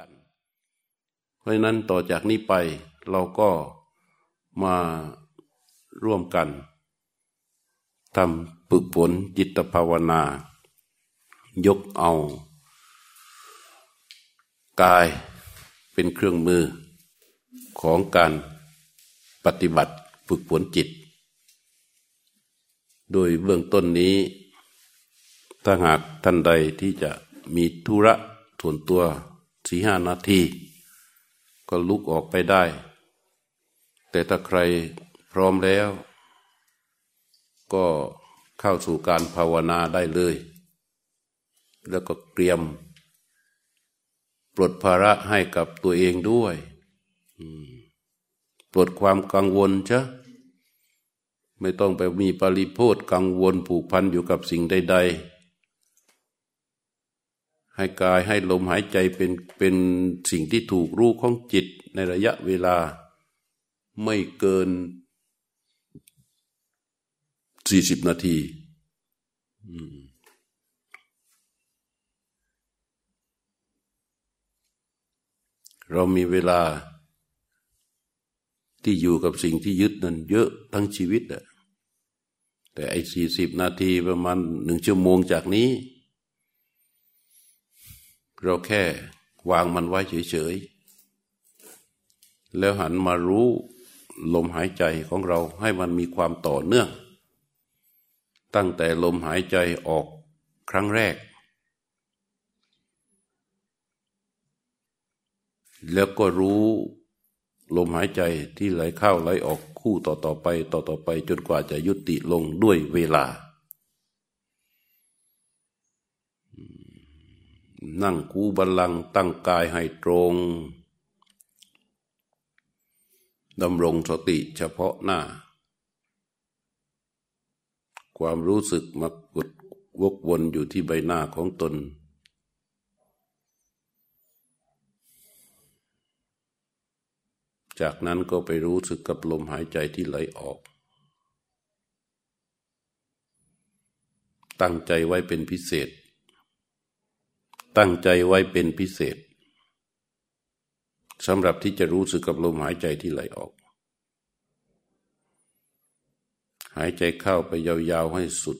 กัน เพราะนั้นต่อจากนี้ไปเราก็มาร่วมกันทำปึกผลจิตภาวนา ยกเอา กายเป็นเครื่องมือของการปฏิบัติฝึกฝนจิต โดยเบื้องต้นนี้ ถ้าหากท่านใดที่จะมีธุระส่วนตัว สี่ห้านาที ก็ลุกออกไปได้ แต่ถ้าใครพร้อมแล้ว ก็เข้าสู่การภาวนาได้เลย แล้วก็เตรียม ปลดภาระให้กับตัวเองด้วยปลดความกังวลเชะไม่ต้องไปมีปริโพธกังวลผูกพันอยู่กับสิ่งใด ๆ ให้กายให้ลมหายใจเป็นเป็นสิ่งที่ถูกรู้ของจิตในระยะเวลาไม่เกินสี่สิบนาทีเรามีเวลาที่อยู่กับสิ่งที่ยึดนั้นเยอะทั้งชีวิตอะแต่ไอ้สี่สิบนาทีประมาณหนึ่งชั่วโมงจากนี้ เราแค่วางมันไว้เฉยๆ แล้วหันมารู้ลมหายใจของเราให้มันมีความต่อเนื่อง ตั้งแต่ลมหายใจออกครั้งแรก แล้วก็รู้ลมหายใจที่ไหลเข้าไหลออกคู่ต่อต่อไป ต่อต่อไปจนกว่าจะยุติลงด้วยเวลา นั่งคูบัลลังตั้งกายให้ตรงดำรงสติเฉพาะหน้า ความรู้สึกมากดวกวนอยู่ที่ใบหน้าของตน จากนั้นก็ไปรู้สึกกับลมหายใจที่ไหลออก ตั้งใจไว้เป็นพิเศษ ตั้งใจไว้เป็นพิเศษสำหรับที่จะรู้สึกกับลมหายใจที่ไหลออก หายใจเข้าไปยาวๆให้สุด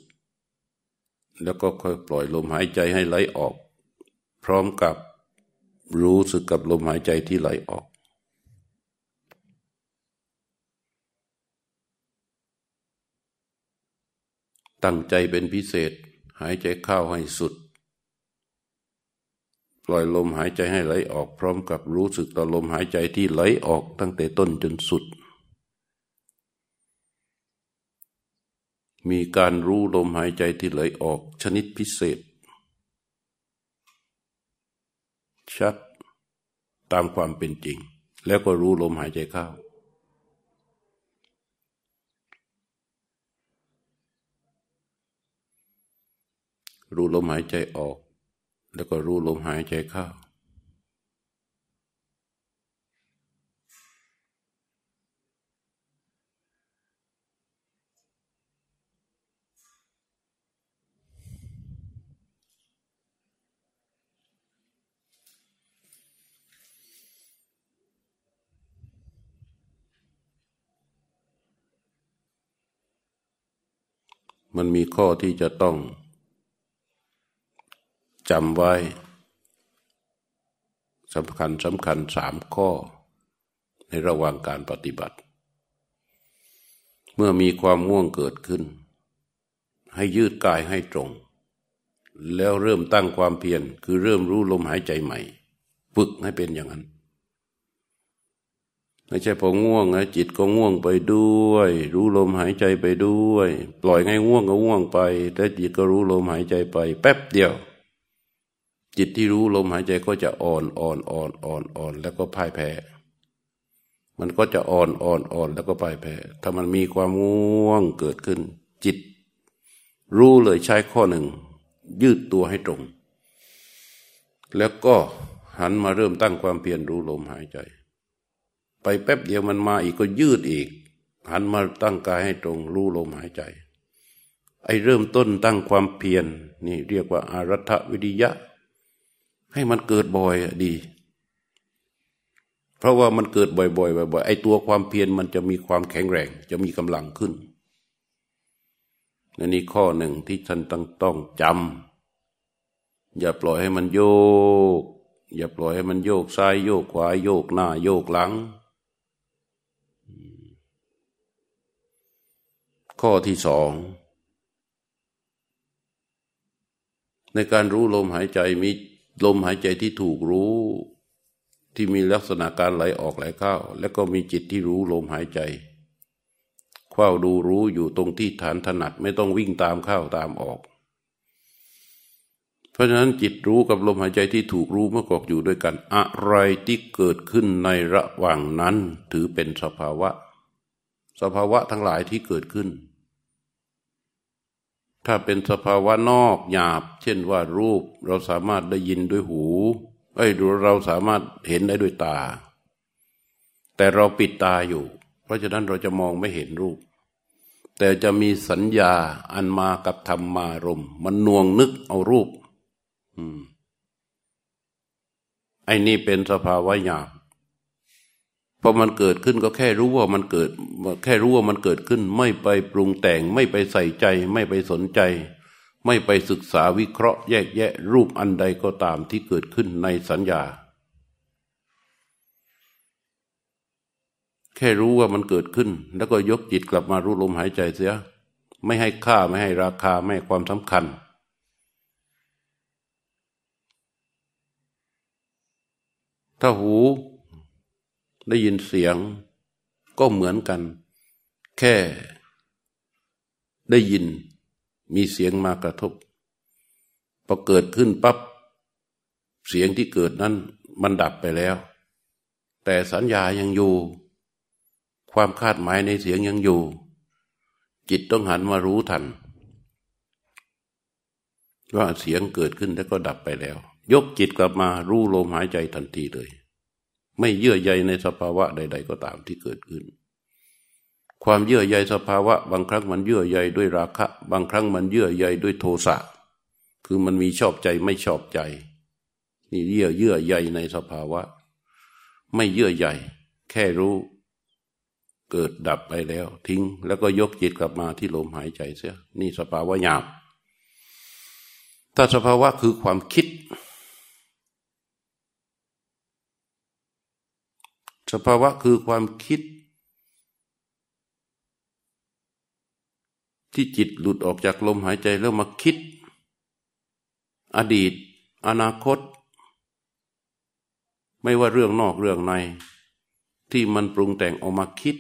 แล้วก็ค่อยปล่อยลมหายใจให้ไหลออก พร้อมกับรู้สึกกับลมหายใจที่ไหลออก ตั้งใจเป็นพิเศษ หายใจเข้าให้สุด ล่อยลมหายใจให้ไหลออกพร้อมกับรู้สึกต่อลมหายใจที่ไหลออกตั้งแต่ต้นจนสุด มีการรู้ลมหายใจที่ไหลออกชนิดพิเศษ ชัดตามความเป็นจริง แล้วก็รู้ลมหายใจเข้ารู้ลมหายใจออก แล้วก็รู้ลมหายใจเข้า มันมีข้อที่จะต้อง จำไว้สำคัญสำคัญสามข้อ ในระหว่างการปฏิบัติ เมื่อมีความง่วงเกิดขึ้น ให้ยืดกายให้ตรง แล้วเริ่มตั้งความเพียรคือเริ่มรู้ลมหายใจใหม่ ฝึกให้เป็นอย่างนั้น ไม่ใช่พอง่วงนะจิตก็ง่วงไปด้วย รู้ลมหายใจไปด้วย ปล่อยให้ง่วงก็ง่วงไปแต่จิตก็รู้ลมหายใจไป แป๊บเดียว จิตที่รู้ลมหายใจก็จะอ่อนอ่อนอ่อนอ่อนอ่อนแล้วก็พ่ายแพ้ มันก็จะอ่อนอ่อนอ่อนแล้วก็พ่ายแพ้ ถ้ามันมีความง่วงเกิดขึ้น จิต รู้เลยใช้ข้อหนึ่ง ยืดตัวให้ตรง แล้วก็หันมาเริ่มตั้งความเพียรรู้ลมหายใจ ไปแป๊บเดียวมันมาอีกก็ยืดอีก หันมาตั้งกายให้ตรง รู้ลมหายใจ ไอเริ่มต้นตั้งความเพียรนี่เรียกว่าอารัฐวิริยะ ให้มันเกิดบ่อยดี เพราะว่ามันเกิดบ่อยๆบ่อยๆไอ้ตัวความเพียรมันจะมีความแข็งแรง จะมีกำลังขึ้นนนี่ข้อหนึ่งที่ท่านต้องต้องจำอย่าปล่อยให้มันโยก อย่าปล่อยให้มันโยกซ้ายโยกขวาโยกหน้า โยกหลัง ข้อที่สองในการรู้ลมหายใจมี ลมหายใจที่ถูกรู้ ที่มีลักษณะการไหลออกไหลเข้า แล้วก็มีจิตที่รู้ลมหายใจเฝ้าดูรู้อยู่ตรงที่ฐานถนัดไม่ต้องวิ่งตามเข้าตามออก เพราะฉะนั้นจิตรู้กับลมหายใจที่ถูกรู้เมื่อกอกอยู่ด้วยกัน อะไรที่เกิดขึ้นในระหว่างนั้นถือเป็นสภาวะ สภาวะทั้งหลายที่เกิดขึ้น ถ้าเป็นสภาวะนอกหยาบ เช่นว่ารูปเราสามารถได้ยินด้วยหูไอ้เราสามารถเห็นได้ด้วยตา แต่เราปิดตาอยู่ เพราะฉะนั้นเราจะมองไม่เห็นรูป แต่จะมีสัญญาอันมากับธรรมารมมันน่วงนึกเอารูป อืมไอ้นี่เป็นสภาวะหยาบ พอมันเกิดขึ้นก็แค่รู้ว่ามันเกิด แค่รู้ว่ามันเกิดขึ้น ไม่ไปปรุงแต่ง ไม่ไปใส่ใจ ไม่ไปสนใจ ไม่ไปศึกษาวิเคราะห์แยกแยะ รูปอันใดก็ตามที่เกิดขึ้นในสัญญา แค่รู้ว่ามันเกิดขึ้น แล้วก็ยกจิตกลับมารู้ลมหายใจเสีย ไม่ให้ค่าไม่ให้ราคาไม่ให้ความสำคัญถ้าหู ได้ยินเสียงก็เหมือนกัน แค่ได้ยินมีเสียงมากระทบพอเกิดขึ้นปับ๊บเสียงที่เกิดนั้นมันดับไปแล้ว แต่สัญญายังอยู่ ความคาดหมายในเสียงยังอยู่ จิตต้องหันมารู้ทัน ว่าเสียงเกิดขึ้นแล้วก็ดับไปแล้ว ยกจิตกลับมารู้ลมหายใจทันทีเลย ไม่เยื่อใยในสภาวะใด ๆ ก็ตามที่เกิดขึ้น ความเยื่อใยสภาวะ บางครั้งมันเยื่อใยด้วยราคะ บางครั้งมันเยื่อใยด้วยโทสะคือมันมีชอบใจไม่ชอบใจ นี่เยื่อเยื่อใยในสภาวะ ไม่เยื่อใยแค่รู้ เกิดดับไปแล้ว ทิ้ง แล้วก็ยกจิตกลับมาที่ลมหายใจเสีย นี่สภาวะหยาบถ้าสภาวะคือความคิด สภาวะคือความคิด ที่จิตหลุดออกจากลมหายใจแล้วมาคิด อดีต อนาคต ไม่ว่าเรื่องนอกเรื่องใน ที่มันปรุงแต่งออกมาคิด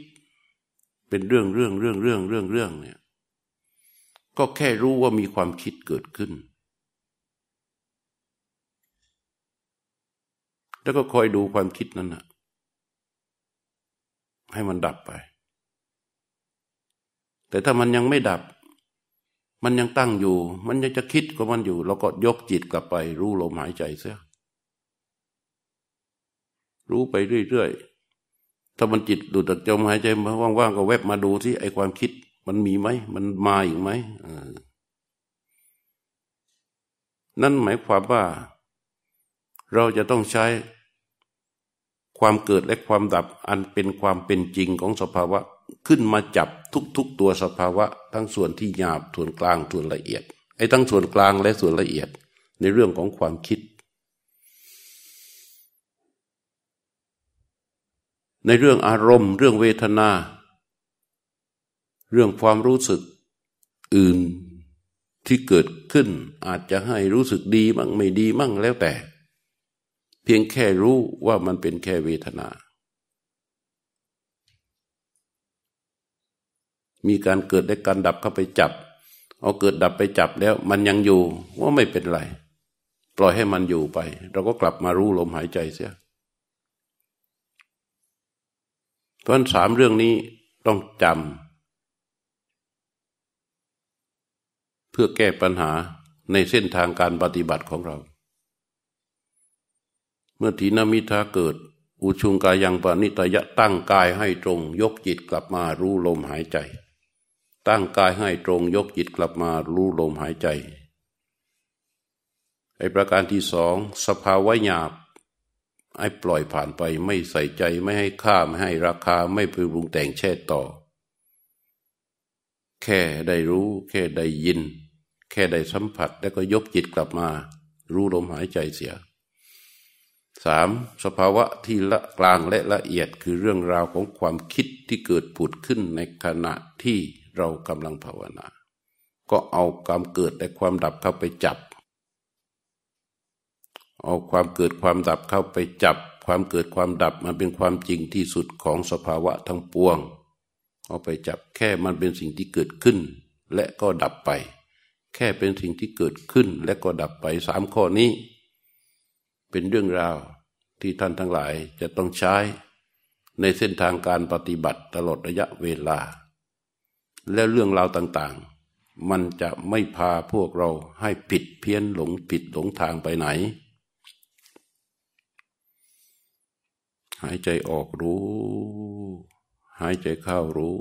เป็นเรื่องเรื่องเรื่องเรื่องเรื่องเรื่องเนี่ยก็แค่รู้ว่ามีความคิดเกิดขึ้น แล้วก็คอยดูความคิดนั้นนะ ให้มันดับไป แต่ถ้ามันยังไม่ดับ มันยังตั้งอยู่ มันยังจะคิดก็มันอยู่ เราก็ยกจิตกลับไป รู้ลมหายใจเสียรู้ไปเรื่อยๆ ถ้ามันจิตดูดจากจมหายใจมาว่างๆ ก็แวบมาดูที่ไอความคิด มันมีไหม มันมาอีกไหมนั่นหมายความว่า เราจะต้องใช้ ความเกิดและความดับอันเป็นความเป็นจริงของสภาวะขึ้นมาจับทุกๆตัวสภาวะ ทั้งส่วนที่หยาบส่วนกลางส่วนละเอียดไอ้ทั้งส่วนกลางและส่วนละเอียดในเรื่องของความคิด ในเรื่องอารมณ์ เรื่องเวทนา เรื่องความรู้สึกอื่นที่เกิดขึ้นอาจจะให้รู้สึกดีมั่งไม่ดีมั่งแล้วแต่ เพียงแค่รู้ว่ามันเป็นแค่เวทนา มีการเกิดและการดับเข้าไปจับ เอาเกิดดับไปจับแล้ว มันยังอยู่ว่าไม่เป็นไร ปล่อยให้มันอยู่ไป เราก็กลับมารู้ลมหายใจเสียเพราะสามเรื่องนี้ต้องจำเพื่อแก้ปัญหาในเส้นทางการปฏิบัติของเรา เมื่อทีนมิทาเกิด อุชุงกายังปณิตยะตั้งกายให้ตรง ยกจิตกลับมารู้ลมหายใจ ตั้งกายให้ตรงยกจิตกลับมารู้ลมหายใจไอประการที่สองสภาวะหยาบให้ปล่อยผ่านไปไม่ใส่ใจไม่ให้ค่าไม่ให้ราคาไม่ปรุงแต่งแช่ต่อ แค่ได้รู้ แค่ได้ยิน แค่ได้สัมผัส แล้วก็ยกจิตกลับมา รู้ลมหายใจเสีย สามสภาวะที่ละกลางและละเอียดคือเรื่องราวของความคิดที่เกิดผุดขึ้นในขณะที่เรากำลังภาวนา ก็เอาความเกิดและความดับเข้าไปจับ เอาความเกิดความดับเข้าไปจับ ความเกิดความดับมันเป็นความจริงที่สุดของสภาวะทั้งปวง เอาไปจับแค่มันเป็นสิ่งที่เกิดขึ้น และก็ดับไป แค่เป็นสิ่งที่เกิดขึ้นและก็ดับไปสามข้อนี้ เป็นเรื่องราวที่ท่านทั้งหลายจะต้องใช้ในเส้นทางการปฏิบัติตลอดระยะเวลา และเรื่องราวต่างๆ มันจะไม่พาพวกเราให้ผิดเพี้ยนหลงผิดหลงทางไปไหน หายใจออกรู้ หายใจเข้ารู้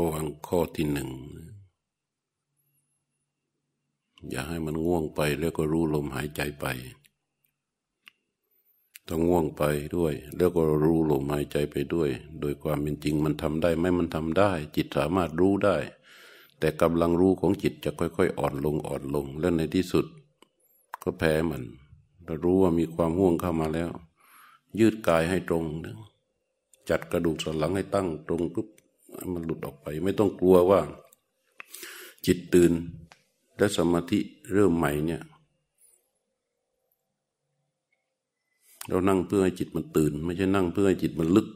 ระวังข้อที่หนึ่ง อย่าให้มันง่วงไปแล้วก็รู้ลมหายใจไปต้องง่วงไปด้วย แล้วก็รู้ลมหายใจไปด้วย โดยความเป็นจริงมันทำได้ไหมมันทำได้ จิตสามารถรู้ได้ แต่กำลังรู้ของจิตจะค่อย ๆ อ่อนลงอ่อนลง แล้วในที่สุด ก็แพ้มันเรารู้ว่ามีความห่วงเข้ามาแล้ว ยืดกายให้ตรง จัดกระดูกสันหลังให้ตั้งตรงปุ๊บ มันหลุดออกไป ไม่ต้องกลัวว่า จิตตื่นและสมาธิเริ่มใหม่เนี่ย เรานั่งเพื่อให้จิตมันตื่น ไม่ใช่นั่งเพื่อให้จิตมันลึก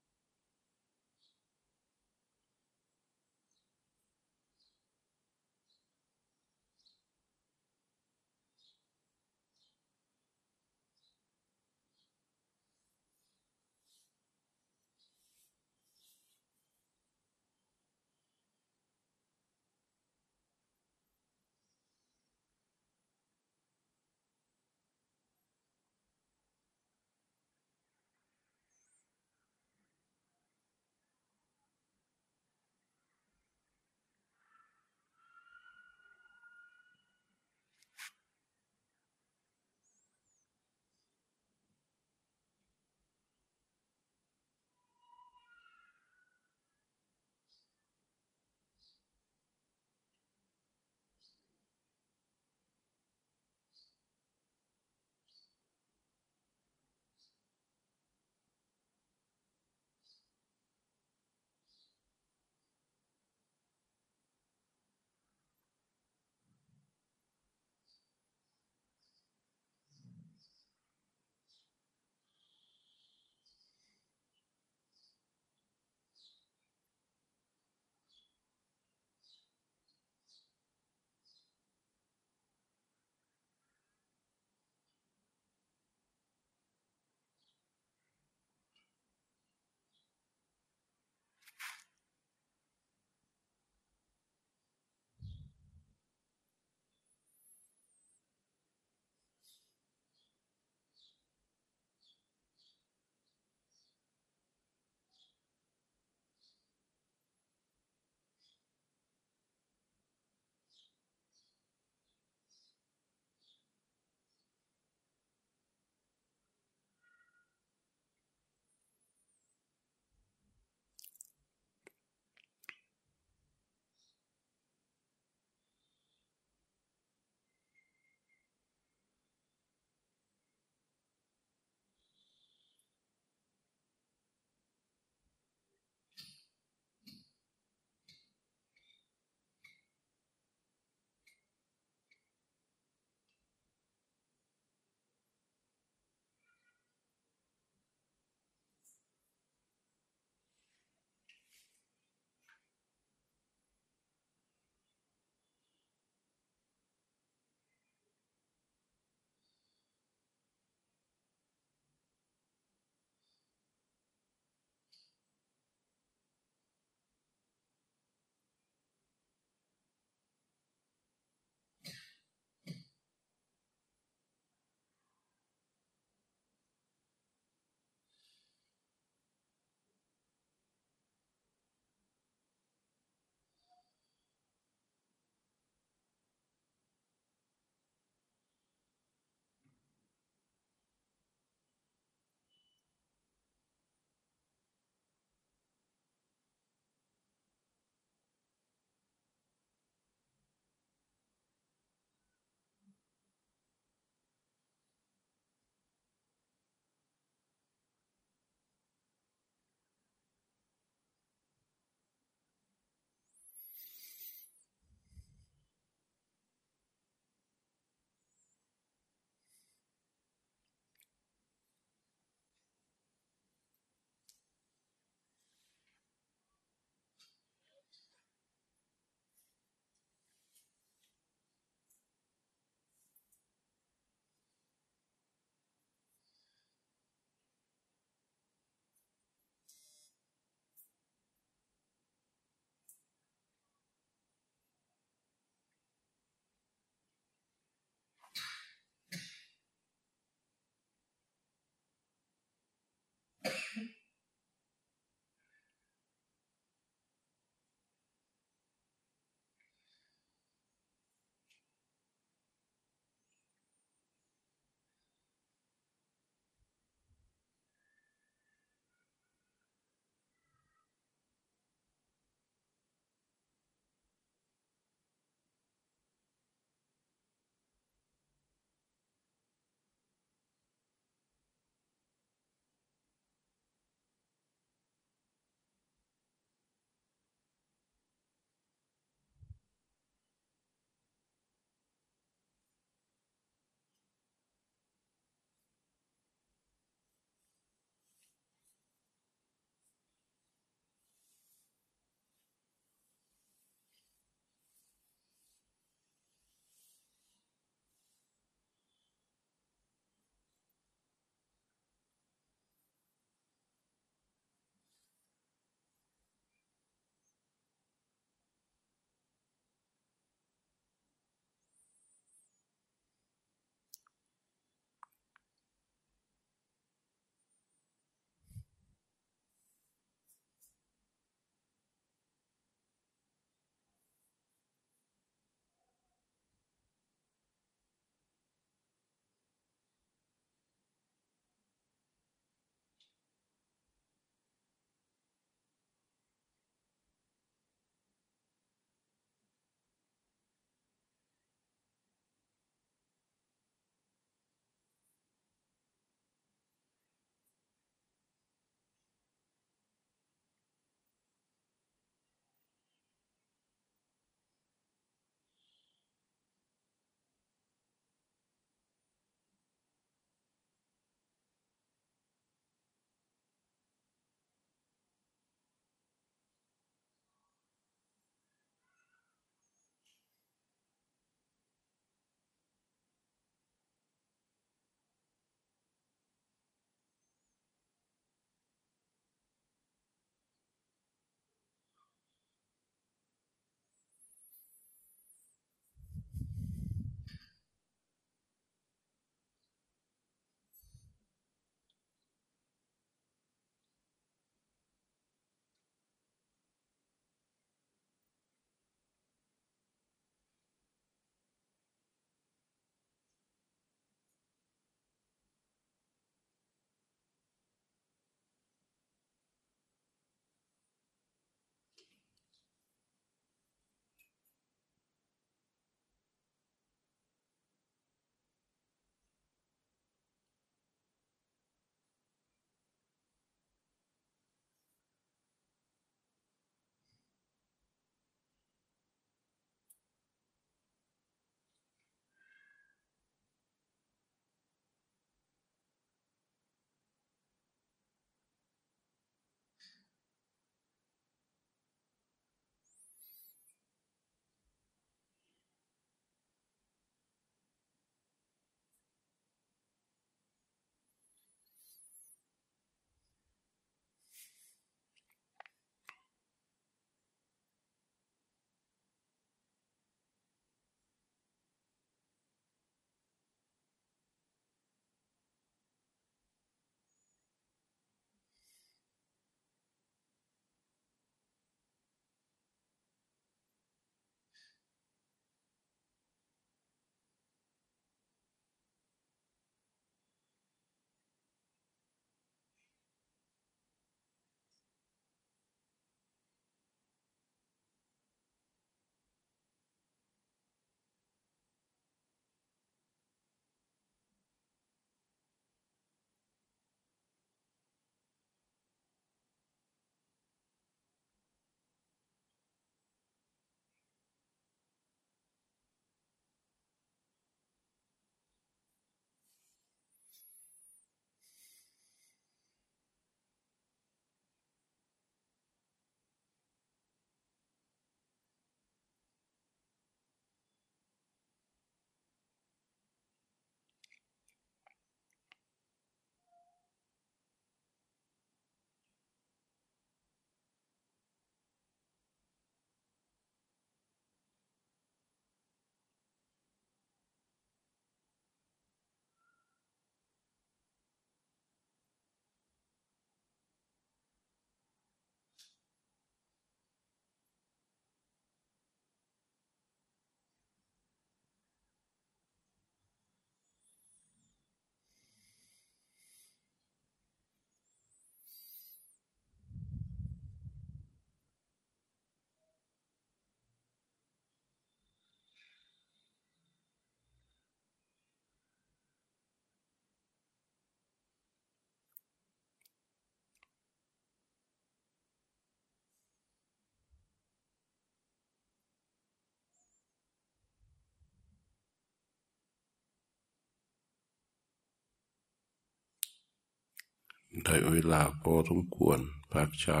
ได้เวลาพอสมควรพักเช้า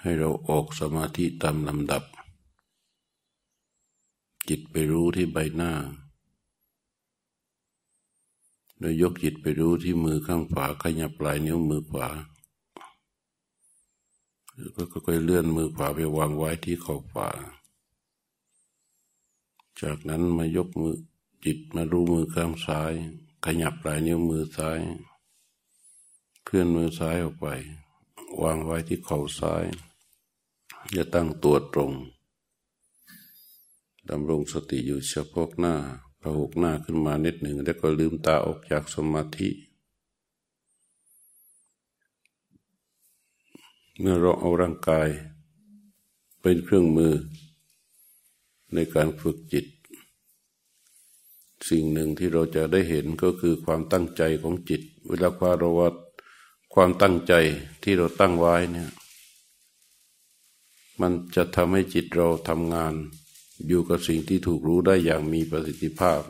ให้เราออกสมาธิตามลำดับ จิตไปรู้ที่ใบหน้าโดยยกจิตไปรู้ที่มือข้างขวาขยับปลายนิ้วมือขวาแล้วก็ค่อยเลื่อนมือขวาไปวางไว้ที่ขอบขวา จากนั้นมายกมือจิตมารู้มือข้างซ้าย ขยับปลายนิ้วมือซ้าย เคลื่อนมือซ้ายออกไป วางไว้ที่เข่าซ้ายจะตั้งตัวตรงดำรงสติอยู่เฉพาะหน้าพหกหน้าขึ้นมานิดหนึ่ง แล้วก็ลืมตาออกจากสมาธิ เมื่อเราเอาร่างกาย เป็นเครื่องมือในการฝึกจิต สิ่งหนึ่งที่เราจะได้เห็นก็คือความตั้งใจของจิต เวลาความราวัดความตั้งใจที่เราตั้งไว้เนี่ย มันจะทำให้จิตเราทำงาน อยู่กับสิ่งที่ถูกรู้ได้อย่างมีประสิทธิภาพ